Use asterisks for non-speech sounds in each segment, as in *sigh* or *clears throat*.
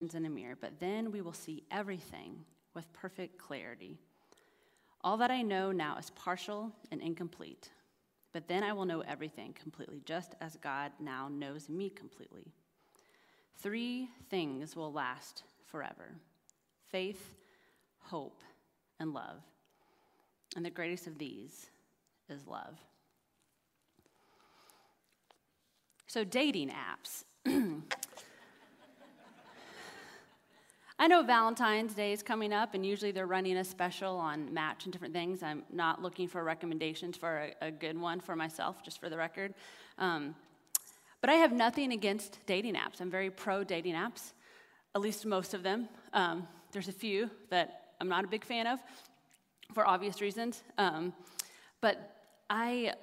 in a mirror, but then we will see everything with perfect clarity. All that I know now is partial and incomplete, but then I will know everything completely, just as God now knows me completely. Three things will last forever faith, hope, and love. And the greatest of these is love. So, dating apps. *clears throat* I know Valentine's Day is coming up, and usually they're running a special on Match and different things. I'm not looking for recommendations for a, a good one for myself, just for the record. Um, but I have nothing against dating apps. I'm very pro dating apps, at least most of them. Um, there's a few that I'm not a big fan of for obvious reasons. Um, but I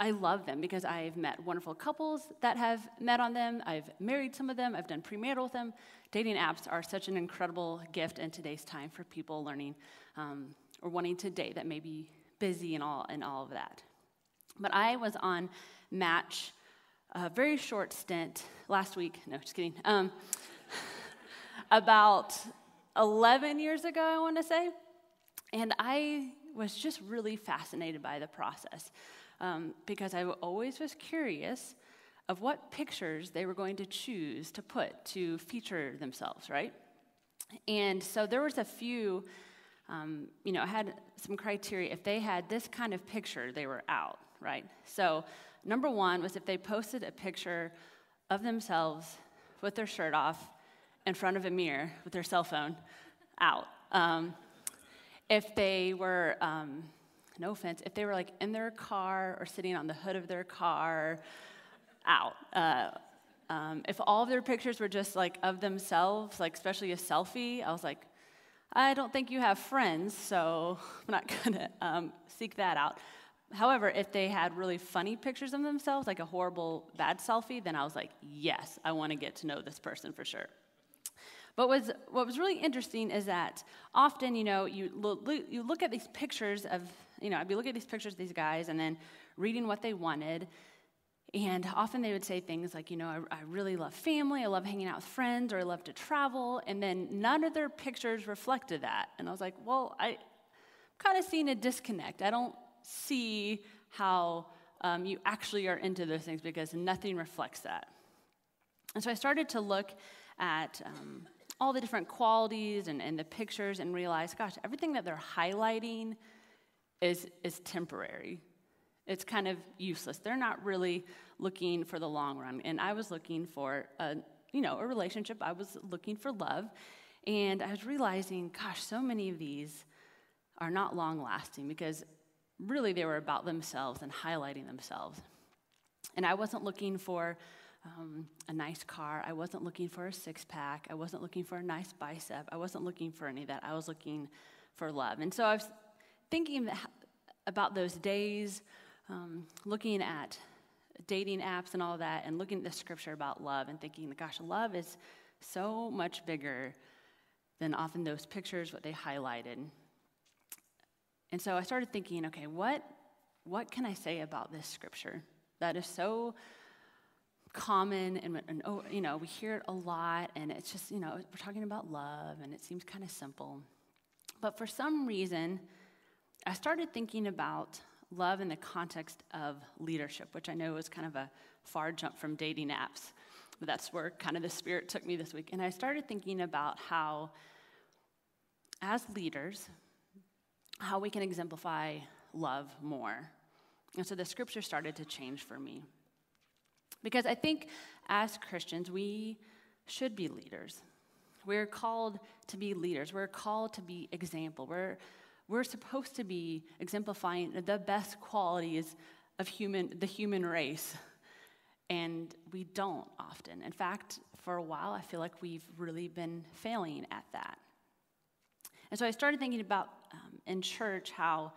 I love them because I've met wonderful couples that have met on them. I've married some of them. I've done premarital with them. Dating apps are such an incredible gift in today's time for people learning um, or wanting to date that may be busy and all and all of that. But I was on Match a very short stint last week. No, just kidding. Um, *laughs* about 11 years ago, I want to say. And I was just really fascinated by the process um, because I always was curious of what pictures they were going to choose to put to feature themselves, right? And so there was a few, um, you know, had some criteria. If they had this kind of picture, they were out, right? So number one was if they posted a picture of themselves with their shirt off in front of a mirror with their cell phone, out. Um, if they were um, no offense, if they were like in their car or sitting on the hood of their car, out. Uh, um, if all of their pictures were just like of themselves, like especially a selfie, I was like, I don't think you have friends, so *laughs* I'm not gonna um, seek that out. However, if they had really funny pictures of themselves, like a horrible bad selfie, then I was like, yes, I wanna get to know this person for sure. But was, what was really interesting is that often, you know, you look, you look at these pictures of, you know, I'd be looking at these pictures of these guys and then reading what they wanted. And often they would say things like, you know, I, I really love family, I love hanging out with friends, or I love to travel. And then none of their pictures reflected that. And I was like, well, I, am kind of seeing a disconnect. I don't see how um, you actually are into those things because nothing reflects that. And so I started to look at um, all the different qualities and, and the pictures and realize, gosh, everything that they're highlighting is, is temporary. It's kind of useless. They're not really looking for the long run. And I was looking for a, you know, a relationship. I was looking for love. And I was realizing, gosh, so many of these are not long lasting because really they were about themselves and highlighting themselves. And I wasn't looking for um, a nice car. I wasn't looking for a six pack. I wasn't looking for a nice bicep. I wasn't looking for any of that. I was looking for love. And so I was thinking about those days, um, looking at dating apps and all that, and looking at the scripture about love and thinking, gosh, love is so much bigger than often those pictures, what they highlighted. And so I started thinking, okay, what, what can I say about this scripture that is so common and, and, oh, you know we hear it a lot and it's just you know we're talking about love and it seems kind of simple but for some reason i started thinking about love in the context of leadership which i know is kind of a far jump from dating apps but that's where kind of the spirit took me this week and i started thinking about how as leaders how we can exemplify love more and so the scripture started to change for me because I think as Christians, we should be leaders. We're called to be leaders. We're called to be example. We're, we're supposed to be exemplifying the best qualities of human, the human race. And we don't often. In fact, for a while, I feel like we've really been failing at that. And so I started thinking about um, in church how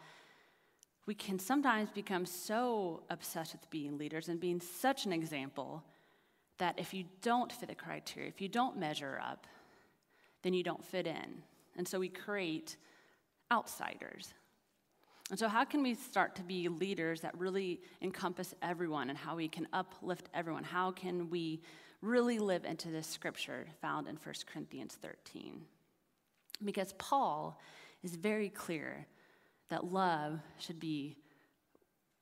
we can sometimes become so obsessed with being leaders and being such an example that if you don't fit the criteria, if you don't measure up, then you don't fit in. And so we create outsiders. And so, how can we start to be leaders that really encompass everyone and how we can uplift everyone? How can we really live into this scripture found in 1 Corinthians 13. Because Paul is very clear that love should be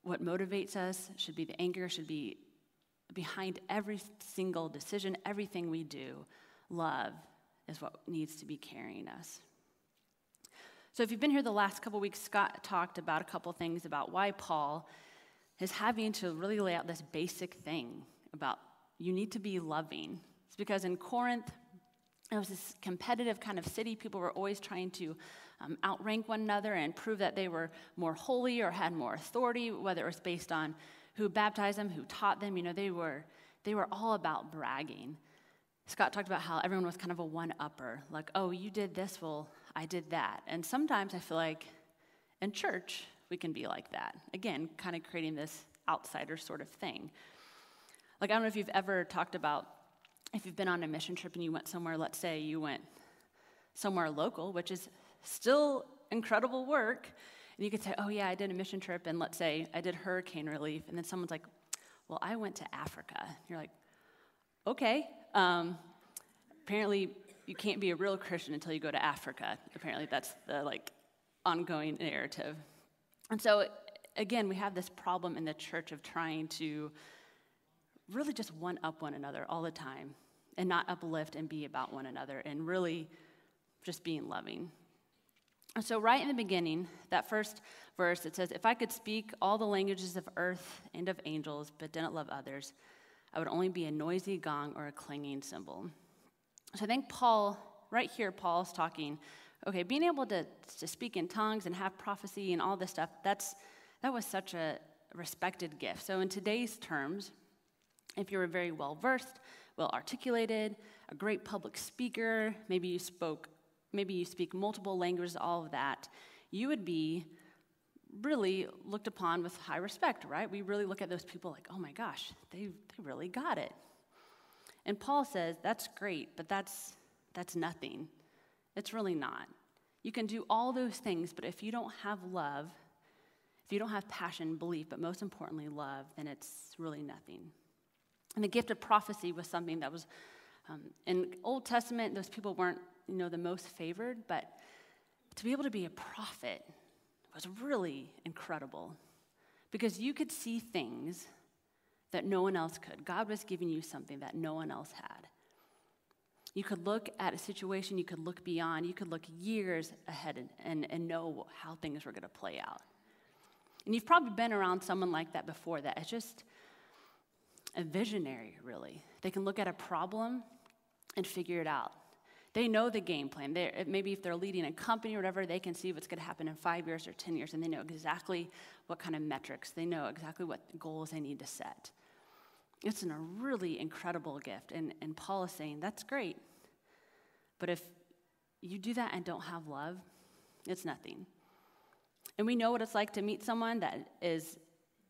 what motivates us, should be the anger, should be behind every single decision, everything we do. Love is what needs to be carrying us. So, if you've been here the last couple weeks, Scott talked about a couple things about why Paul is having to really lay out this basic thing about you need to be loving. It's because in Corinth, it was this competitive kind of city. People were always trying to um, outrank one another and prove that they were more holy or had more authority, whether it was based on who baptized them, who taught them. You know, they were, they were all about bragging. Scott talked about how everyone was kind of a one upper, like, oh, you did this, well, I did that. And sometimes I feel like in church, we can be like that. Again, kind of creating this outsider sort of thing. Like, I don't know if you've ever talked about if you've been on a mission trip and you went somewhere, let's say you went somewhere local, which is still incredible work, and you could say, oh, yeah, I did a mission trip, and let's say I did hurricane relief, and then someone's like, well, I went to Africa. You're like, okay. Um, apparently, you can't be a real Christian until you go to Africa. Apparently, that's the like ongoing narrative. And so, again, we have this problem in the church of trying to really just one up one another all the time and not uplift and be about one another and really just being loving. And so, right in the beginning, that first verse, it says, If I could speak all the languages of earth and of angels, but didn't love others, I would only be a noisy gong or a clanging cymbal. So, I think Paul, right here, Paul's talking, okay, being able to, to speak in tongues and have prophecy and all this stuff, that's, that was such a respected gift. So, in today's terms, if you were very well versed, well articulated, a great public speaker, maybe you spoke, maybe you speak multiple languages, all of that, you would be really looked upon with high respect, right? We really look at those people like, oh my gosh, they, they really got it. And Paul says, that's great, but that's, that's nothing. It's really not. You can do all those things, but if you don't have love, if you don't have passion, belief, but most importantly, love, then it's really nothing. And the gift of prophecy was something that was um, in Old Testament, those people weren't, you know, the most favored, but to be able to be a prophet was really incredible because you could see things that no one else could. God was giving you something that no one else had. You could look at a situation, you could look beyond, you could look years ahead and, and, and know how things were going to play out. And you've probably been around someone like that before that it's just a visionary, really. They can look at a problem and figure it out. They know the game plan. They're, maybe if they're leading a company or whatever, they can see what's going to happen in five years or 10 years, and they know exactly what kind of metrics, they know exactly what goals they need to set. It's a really incredible gift. And, and Paul is saying, that's great. But if you do that and don't have love, it's nothing. And we know what it's like to meet someone that is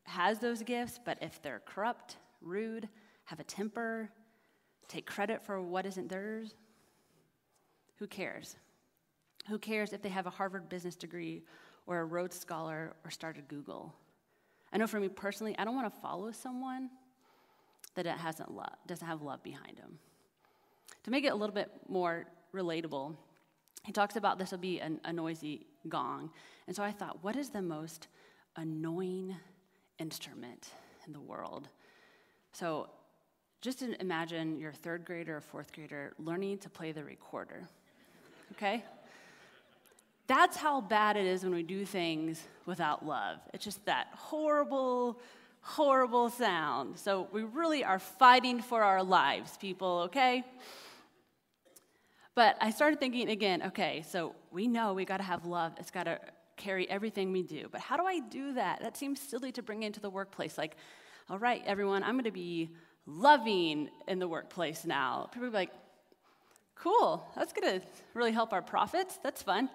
has those gifts, but if they're corrupt, rude, have a temper, take credit for what isn't theirs? Who cares? Who cares if they have a Harvard business degree or a Rhodes Scholar or started Google? I know for me personally, I don't want to follow someone that it hasn't love, doesn't have love behind them. To make it a little bit more relatable, he talks about this will be an, a noisy gong. And so I thought, what is the most annoying instrument in the world? So just imagine your third grader or fourth grader learning to play the recorder, okay? That's how bad it is when we do things without love. It's just that horrible, horrible sound. So we really are fighting for our lives, people, okay? But I started thinking again, okay, so we know we got to have love. It's got to carry everything we do. But how do I do that? That seems silly to bring into the workplace. Like, all right, everyone, I'm to be loving in the workplace now. People be like, cool, that's to really help our profits. That's fun.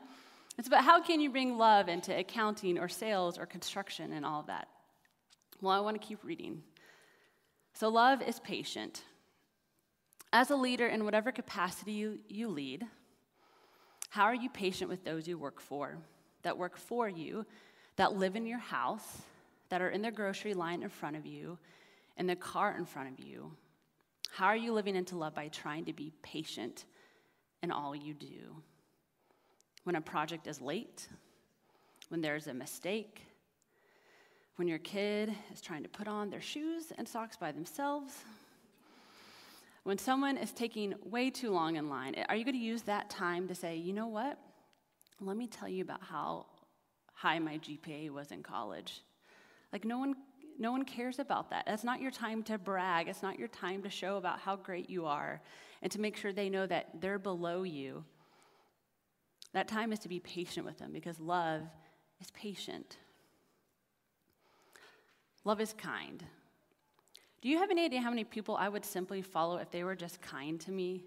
It's about how can you bring love into accounting or sales or construction and all of that. Well, I want to keep reading. So, love is patient. As a leader, in whatever capacity you, you lead, how are you patient with those you work for, that work for you, that live in your house, that are in the grocery line in front of you, in the car in front of you? How are you living into love by trying to be patient in all you do? When a project is late, when there's a mistake, when your kid is trying to put on their shoes and socks by themselves, when someone is taking way too long in line, are you going to use that time to say, you know what? Let me tell you about how high my GPA was in college. Like, no one, no one cares about that. That's not your time to brag. It's not your time to show about how great you are and to make sure they know that they're below you. That time is to be patient with them because love is patient. Love is kind. Do you have any idea how many people I would simply follow if they were just kind to me?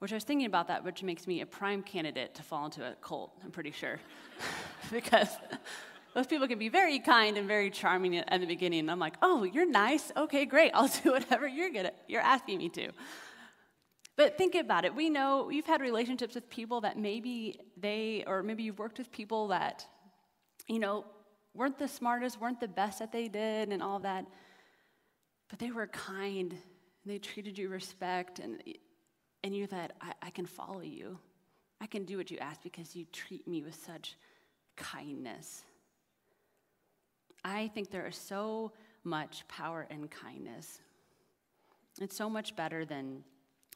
Which I was thinking about that, which makes me a prime candidate to fall into a cult, I'm pretty sure. *laughs* because those people can be very kind and very charming at the beginning. I'm like, oh, you're nice. Okay, great. I'll do whatever you're gonna, you're asking me to. But think about it. We know you've had relationships with people that maybe they, or maybe you've worked with people that, you know, weren't the smartest, weren't the best that they did, and all that. But they were kind, they treated you respect, and, and you thought, I, I can follow you. I can do what you ask because you treat me with such kindness. I think there is so much power in kindness. It's so much better than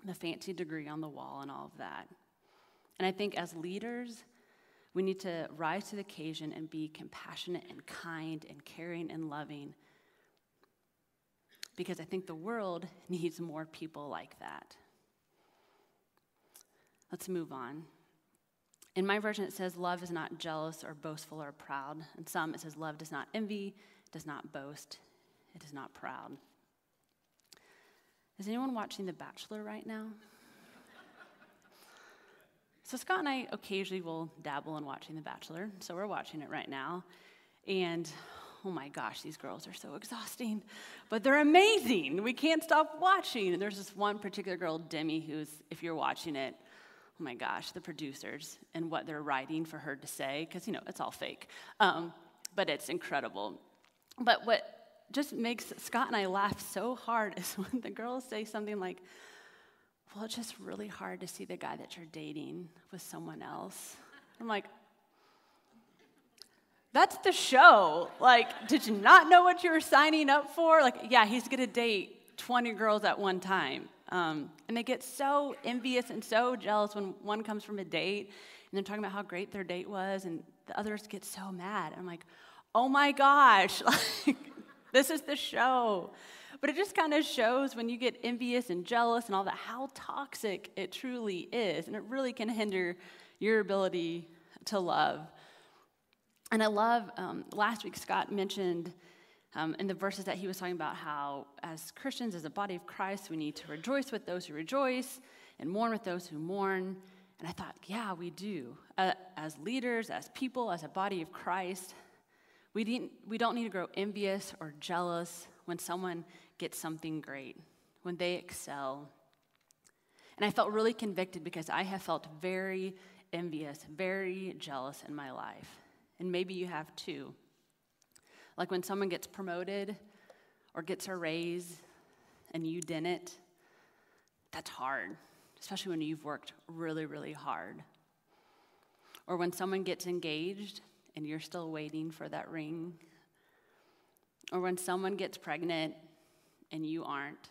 the fancy degree on the wall and all of that. And I think as leaders, we need to rise to the occasion and be compassionate and kind and caring and loving because I think the world *laughs* needs more people like that. Let's move on. In my version, it says, Love is not jealous or boastful or proud. In some, it says, Love does not envy, does not boast, it is not proud. Is anyone watching The Bachelor right now? So, Scott and I occasionally will dabble in watching The Bachelor. So, we're watching it right now. And oh my gosh, these girls are so exhausting, but they're amazing. We can't stop watching. And there's this one particular girl, Demi, who's, if you're watching it, oh my gosh, the producers and what they're writing for her to say, because, you know, it's all fake. Um, but it's incredible. But what just makes Scott and I laugh so hard *laughs* is when the girls say something like, well, it's just really hard to see the guy that you're dating with someone else. I'm like, that's the show. Like, did you not know what you were signing up for? Like, yeah, he's gonna date 20 girls at one time. Um, and they get so envious and so jealous when one comes from a date and they're talking about how great their date was, and the others get so mad. I'm like, oh my gosh, *laughs* like, this is the show. But it just kind of shows when you get envious and jealous and all that, how toxic it truly is. And it really can hinder your ability to love. And I love, um, last week Scott mentioned um, in the verses that he was talking about how, as Christians, as a body of Christ, we need to rejoice with those who rejoice and mourn with those who mourn. And I thought, yeah, we do. Uh, as leaders, as people, as a body of Christ, we, didn't, we don't need to grow envious or jealous when someone gets something great, when they excel. And I felt really convicted because I have felt very envious, very jealous in my life and maybe you have too. Like when someone gets promoted or gets a raise and you didn't, that's hard, especially when you've worked really, really hard. Or when someone gets engaged and you're still waiting for that ring. Or when someone gets pregnant and you aren't.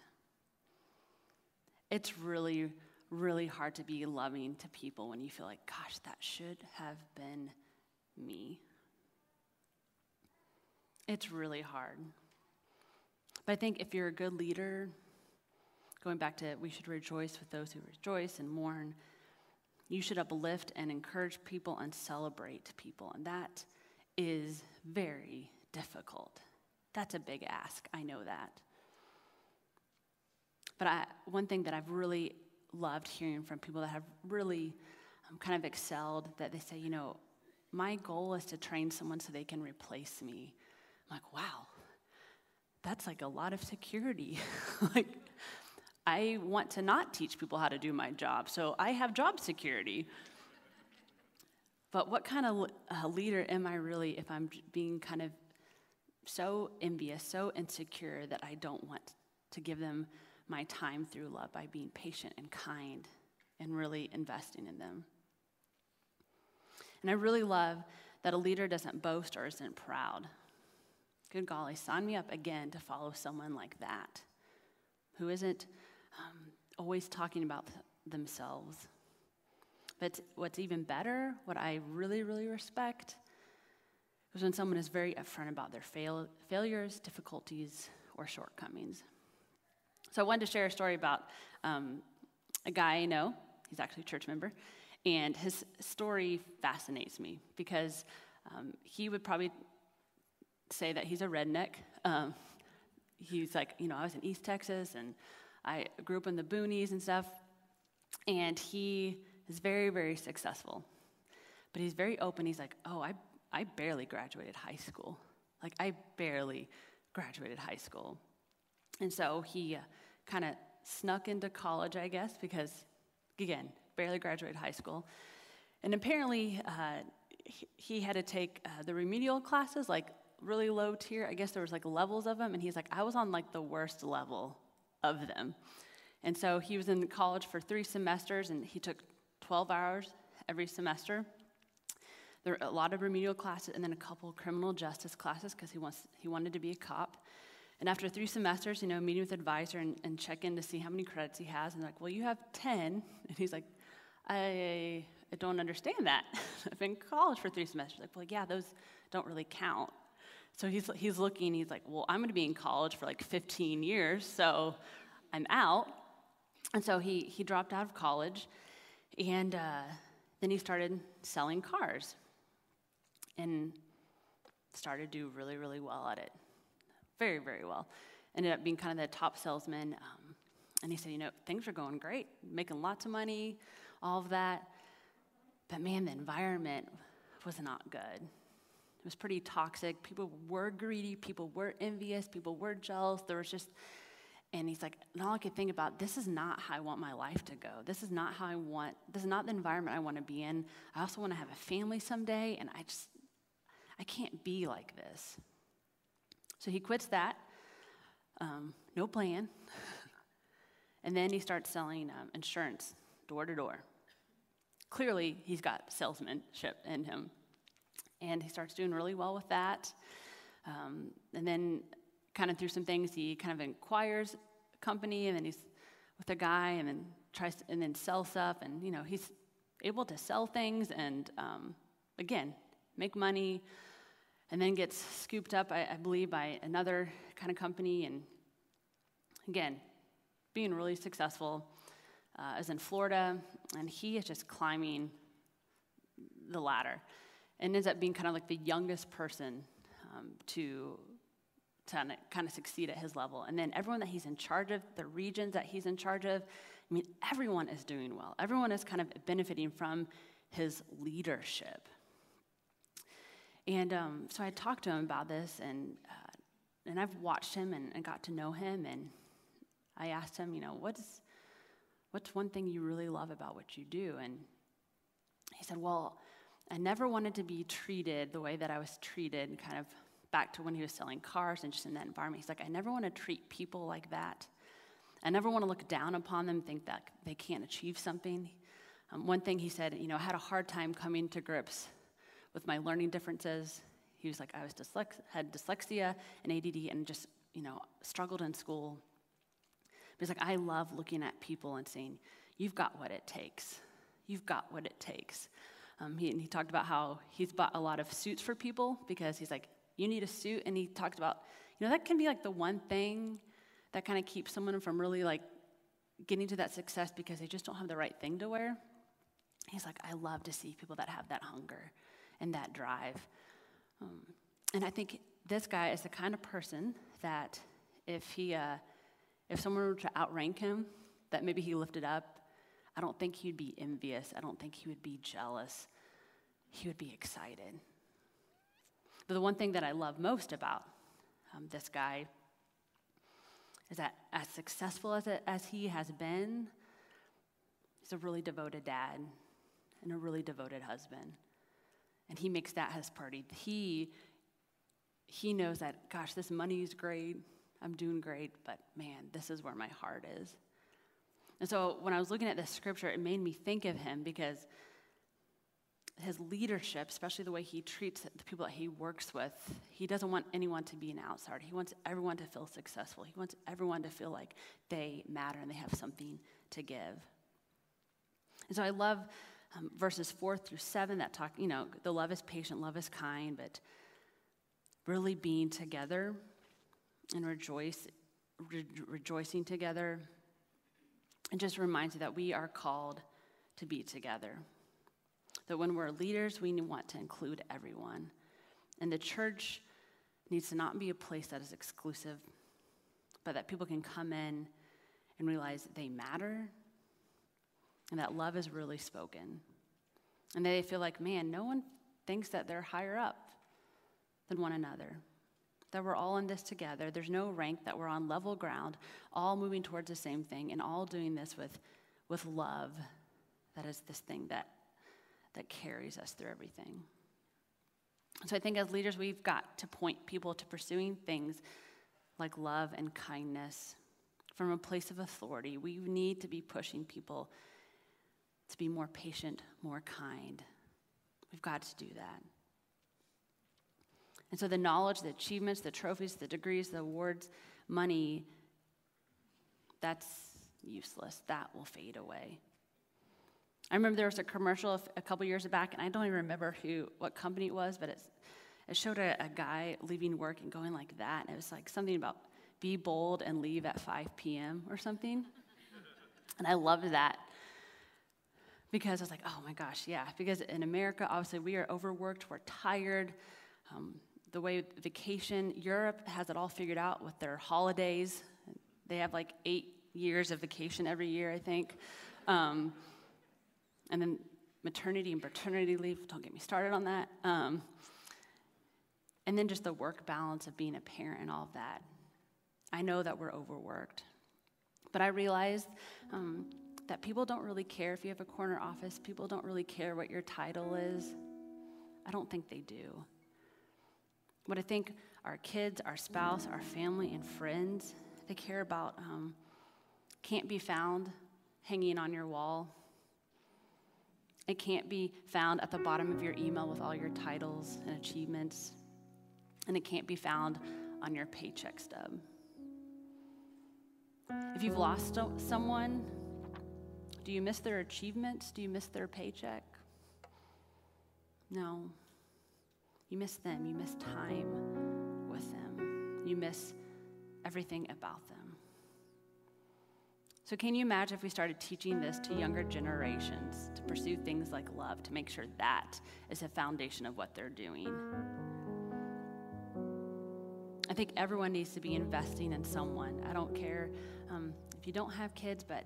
It's really, really hard to be loving to people when you feel like, gosh, that should have been me. It's really hard. But I think if you're a good leader, going back to we should rejoice with those who rejoice and mourn, you should uplift and encourage people and celebrate people. And that is very difficult. That's a big ask. I know that. But I, one thing that I've really loved hearing from people that have really um, kind of excelled, that they say, you know, my goal is to train someone so they can replace me. I'm like, wow, that's like a lot of security. *laughs* like, I want to not teach people how to do my job, so I have job security. But what kind of a leader am I really if I'm being kind of so envious, so insecure that I don't want to give them my time through love by being patient and kind and really investing in them. And I really love that a leader doesn't boast or isn't proud. Good golly, sign me up again to follow someone like that who isn't um, always talking about themselves. But what's even better, what I really, really respect, is when someone is very upfront about their fail- failures, difficulties, or shortcomings. So I wanted to share a story about um, a guy I know. He's actually a church member. And his story fascinates me because um, he would probably say that he's a redneck. Um, he's like, you know, I was in East Texas and I grew up in the boonies and stuff. And he is very, very successful. But he's very open. He's like, oh, I, I barely graduated high school. Like, I barely graduated high school. And so he uh, kind of snuck into college, I guess, because, again, barely graduated high school. And apparently, uh, he, had to take uh, the remedial classes, like really low tier. I guess there was like levels of them, and he's like, I was on like the worst level of them. And so he was in college for three semesters, and he took 12 hours every semester. There were a lot of remedial classes, and then a couple criminal justice classes because he wants he wanted to be a cop. And after three semesters, you know, meeting with advisor and, and check in to see how many credits he has, and like, well, you have 10. *laughs* And he's like, I, I don't understand that. *laughs* I've been in college for three semesters. Like, well, yeah, those don't really count. So he's, he's looking, he's like, well, I'm going to be in college for like 15 years, so I'm out. And so he, he dropped out of college, and uh, then he started selling cars and started to do really, really well at it very, very well. Ended up being kind of the top salesman. Um, and he said, you know, things are going great, making lots of money, all of that. But man, the environment was not good. It was pretty toxic. People were greedy, people were envious, people were jealous. There was just, and he's like, and all I could think about, this is not how I want my life to go. This is not how I want, this is not the environment I want to be in. I also want to have a family someday, and I just, I can't be like this. So he quits that, um, no plan. *laughs* and then he starts selling um, insurance door to door. Clearly, he's got salesmanship in him. And he starts doing really well with that. Um, and then, kind of through some things, he kind of inquires a company, and then he's with a guy, and then tries to, and then sell stuff. And, you know, he's able to sell things and, um, again, make money, and then gets scooped up, I, I believe, by another kind of company. And again, being really successful. Uh, is in Florida, and he is just climbing the ladder and ends up being kind of like the youngest person um, to, to kind of succeed at his level. And then everyone that he's in charge of, the regions that he's in charge of, I mean, everyone is doing well. Everyone is kind of benefiting from his leadership. And um, so I talked to him about this, and, uh, and I've watched him and, and got to know him. And I asked him, you know, what's, what's one thing you really love about what you do? And he said, well, I never wanted to be treated the way that I was treated, kind of back to when he was selling cars and just in that environment. He's like, I never want to treat people like that. I never want to look down upon them, think that they can't achieve something. Um, one thing he said, you know, I had a hard time coming to grips with my learning differences. He was like, I was dyslex- had dyslexia and ADD and just, you know, struggled in school. But he's like, I love looking at people and saying, You've got what it takes. You've got what it takes. Um, he, and he talked about how he's bought a lot of suits for people because he's like, You need a suit. And he talked about, you know, that can be like the one thing that kind of keeps someone from really like getting to that success because they just don't have the right thing to wear. He's like, I love to see people that have that hunger and that drive. Um, and I think this guy is the kind of person that if he, uh, if someone were to outrank him, that maybe he lifted up, I don't think he'd be envious. I don't think he would be jealous. He would be excited. But the one thing that I love most about um, this guy is that as successful as, it, as he has been, he's a really devoted dad and a really devoted husband and he makes that his party. He he knows that, gosh, this money is great. I'm doing great, but man, this is where my heart is. And so when I was looking at this scripture, it made me think of him because his leadership, especially the way he treats the people that he works with, he doesn't want anyone to be an outsider. He wants everyone to feel successful. He wants everyone to feel like they matter and they have something to give. And so I love um, verses four through seven that talk, you know, the love is patient, love is kind, but really being together and rejoice, re- rejoicing together. It just reminds you that we are called to be together. That when we're leaders, we want to include everyone. And the church needs to not be a place that is exclusive, but that people can come in and realize they matter and that love is really spoken. And they feel like, man, no one thinks that they're higher up than one another. That we're all in this together. There's no rank, that we're on level ground, all moving towards the same thing, and all doing this with, with love. That is this thing that that carries us through everything. So I think as leaders, we've got to point people to pursuing things like love and kindness from a place of authority. We need to be pushing people to be more patient, more kind. We've got to do that. And so the knowledge, the achievements, the trophies, the degrees, the awards, money, that's useless. That will fade away. I remember there was a commercial a couple years back, and I don't even remember who, what company it was, but it showed a, a guy leaving work and going like that. And it was like something about be bold and leave at 5 p.m. or something. And I loved that because I was like, oh my gosh, yeah. Because in America, obviously, we are overworked, we're tired. Um, the way vacation, Europe has it all figured out with their holidays. They have like eight years of vacation every year, I think. Um, and then maternity and paternity leave, don't get me started on that. Um, and then just the work balance of being a parent and all of that. I know that we're overworked. But I realized um, that people don't really care if you have a corner office, people don't really care what your title is. I don't think they do. What I think our kids, our spouse, our family, and friends, they care about um, can't be found hanging on your wall it can't be found at the bottom of your email with all your titles and achievements. And it can't be found on your paycheck stub. If you've lost someone, do you miss their achievements? Do you miss their paycheck? No. You miss them. You miss time with them. You miss everything about them. So, can you imagine if we started teaching this to younger generations to pursue things like love, to make sure that is a foundation of what they're doing? I think everyone needs to be investing in someone. I don't care um, if you don't have kids, but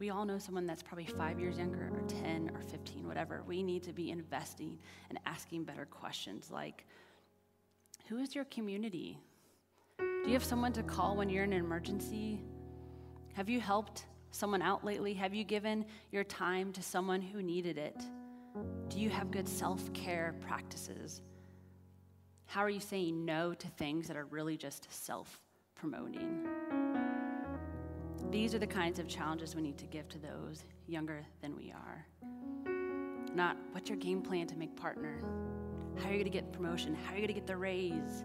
we all know someone that's probably five years younger, or 10, or 15, whatever. We need to be investing and asking better questions like Who is your community? Do you have someone to call when you're in an emergency? Have you helped someone out lately? Have you given your time to someone who needed it? Do you have good self care practices? How are you saying no to things that are really just self promoting? These are the kinds of challenges we need to give to those younger than we are. Not what's your game plan to make partner? How are you going to get promotion? How are you going to get the raise?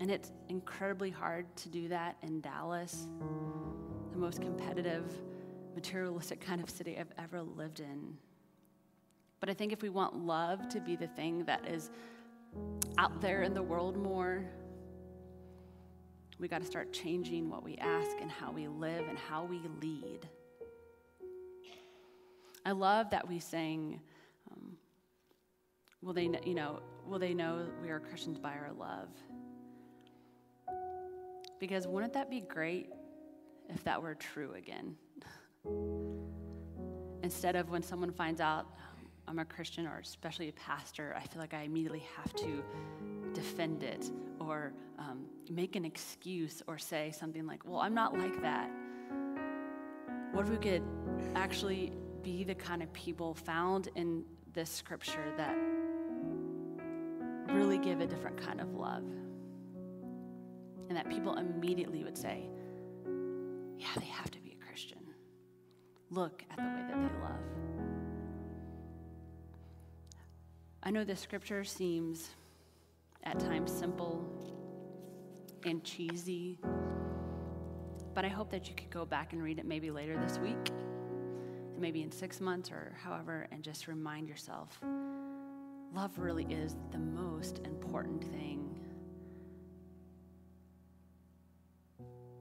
And it's incredibly hard to do that in Dallas, the most competitive, materialistic kind of city I've ever lived in. But I think if we want love to be the thing that is out there in the world more, we got to start changing what we ask and how we live and how we lead. I love that we sing, um, will they, you know, will they know we are Christians by our love? Because wouldn't that be great if that were true again? *laughs* Instead of when someone finds out I'm a Christian or especially a pastor, I feel like I immediately have to defend it or um, make an excuse or say something like, well, I'm not like that. What if we could actually be the kind of people found in this scripture that really give a different kind of love? and that people immediately would say, Yeah, they have to be a Christian. Look at the way that they love. I know the scripture seems at times simple and cheesy, but I hope that you could go back and read it maybe later this week, maybe in six months or however, and just remind yourself love really is the most important thing.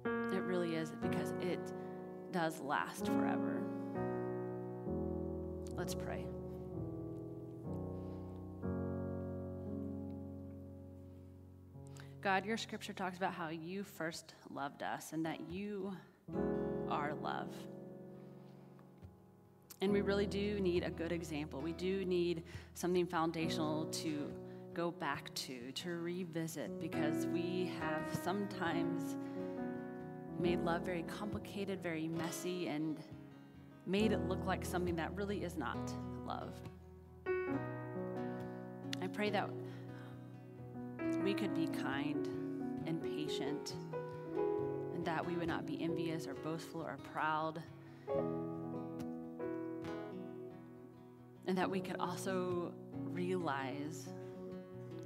It really is because it does last forever. Let's pray. God, your scripture talks about how you first loved us and that you are love. And we really do need a good example. We do need something foundational to go back to, to revisit, because we have sometimes made love very complicated, very messy, and made it look like something that really is not love. I pray that we could be kind and patient, and that we would not be envious or boastful or proud. And that we could also realize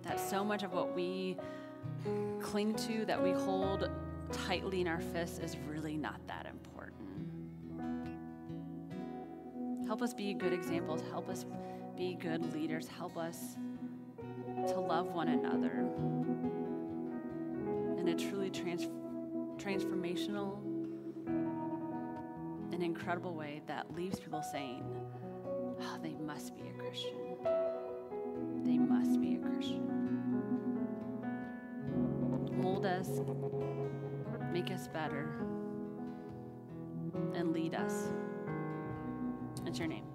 that so much of what we cling to, that we hold tightly in our fists, is really not that important. Help us be good examples. Help us be good leaders. Help us to love one another in a truly trans- transformational and incredible way that leaves people saying, oh, they must be a Christian. They must be a Christian. Mold us, make us better, and lead us. It's your name.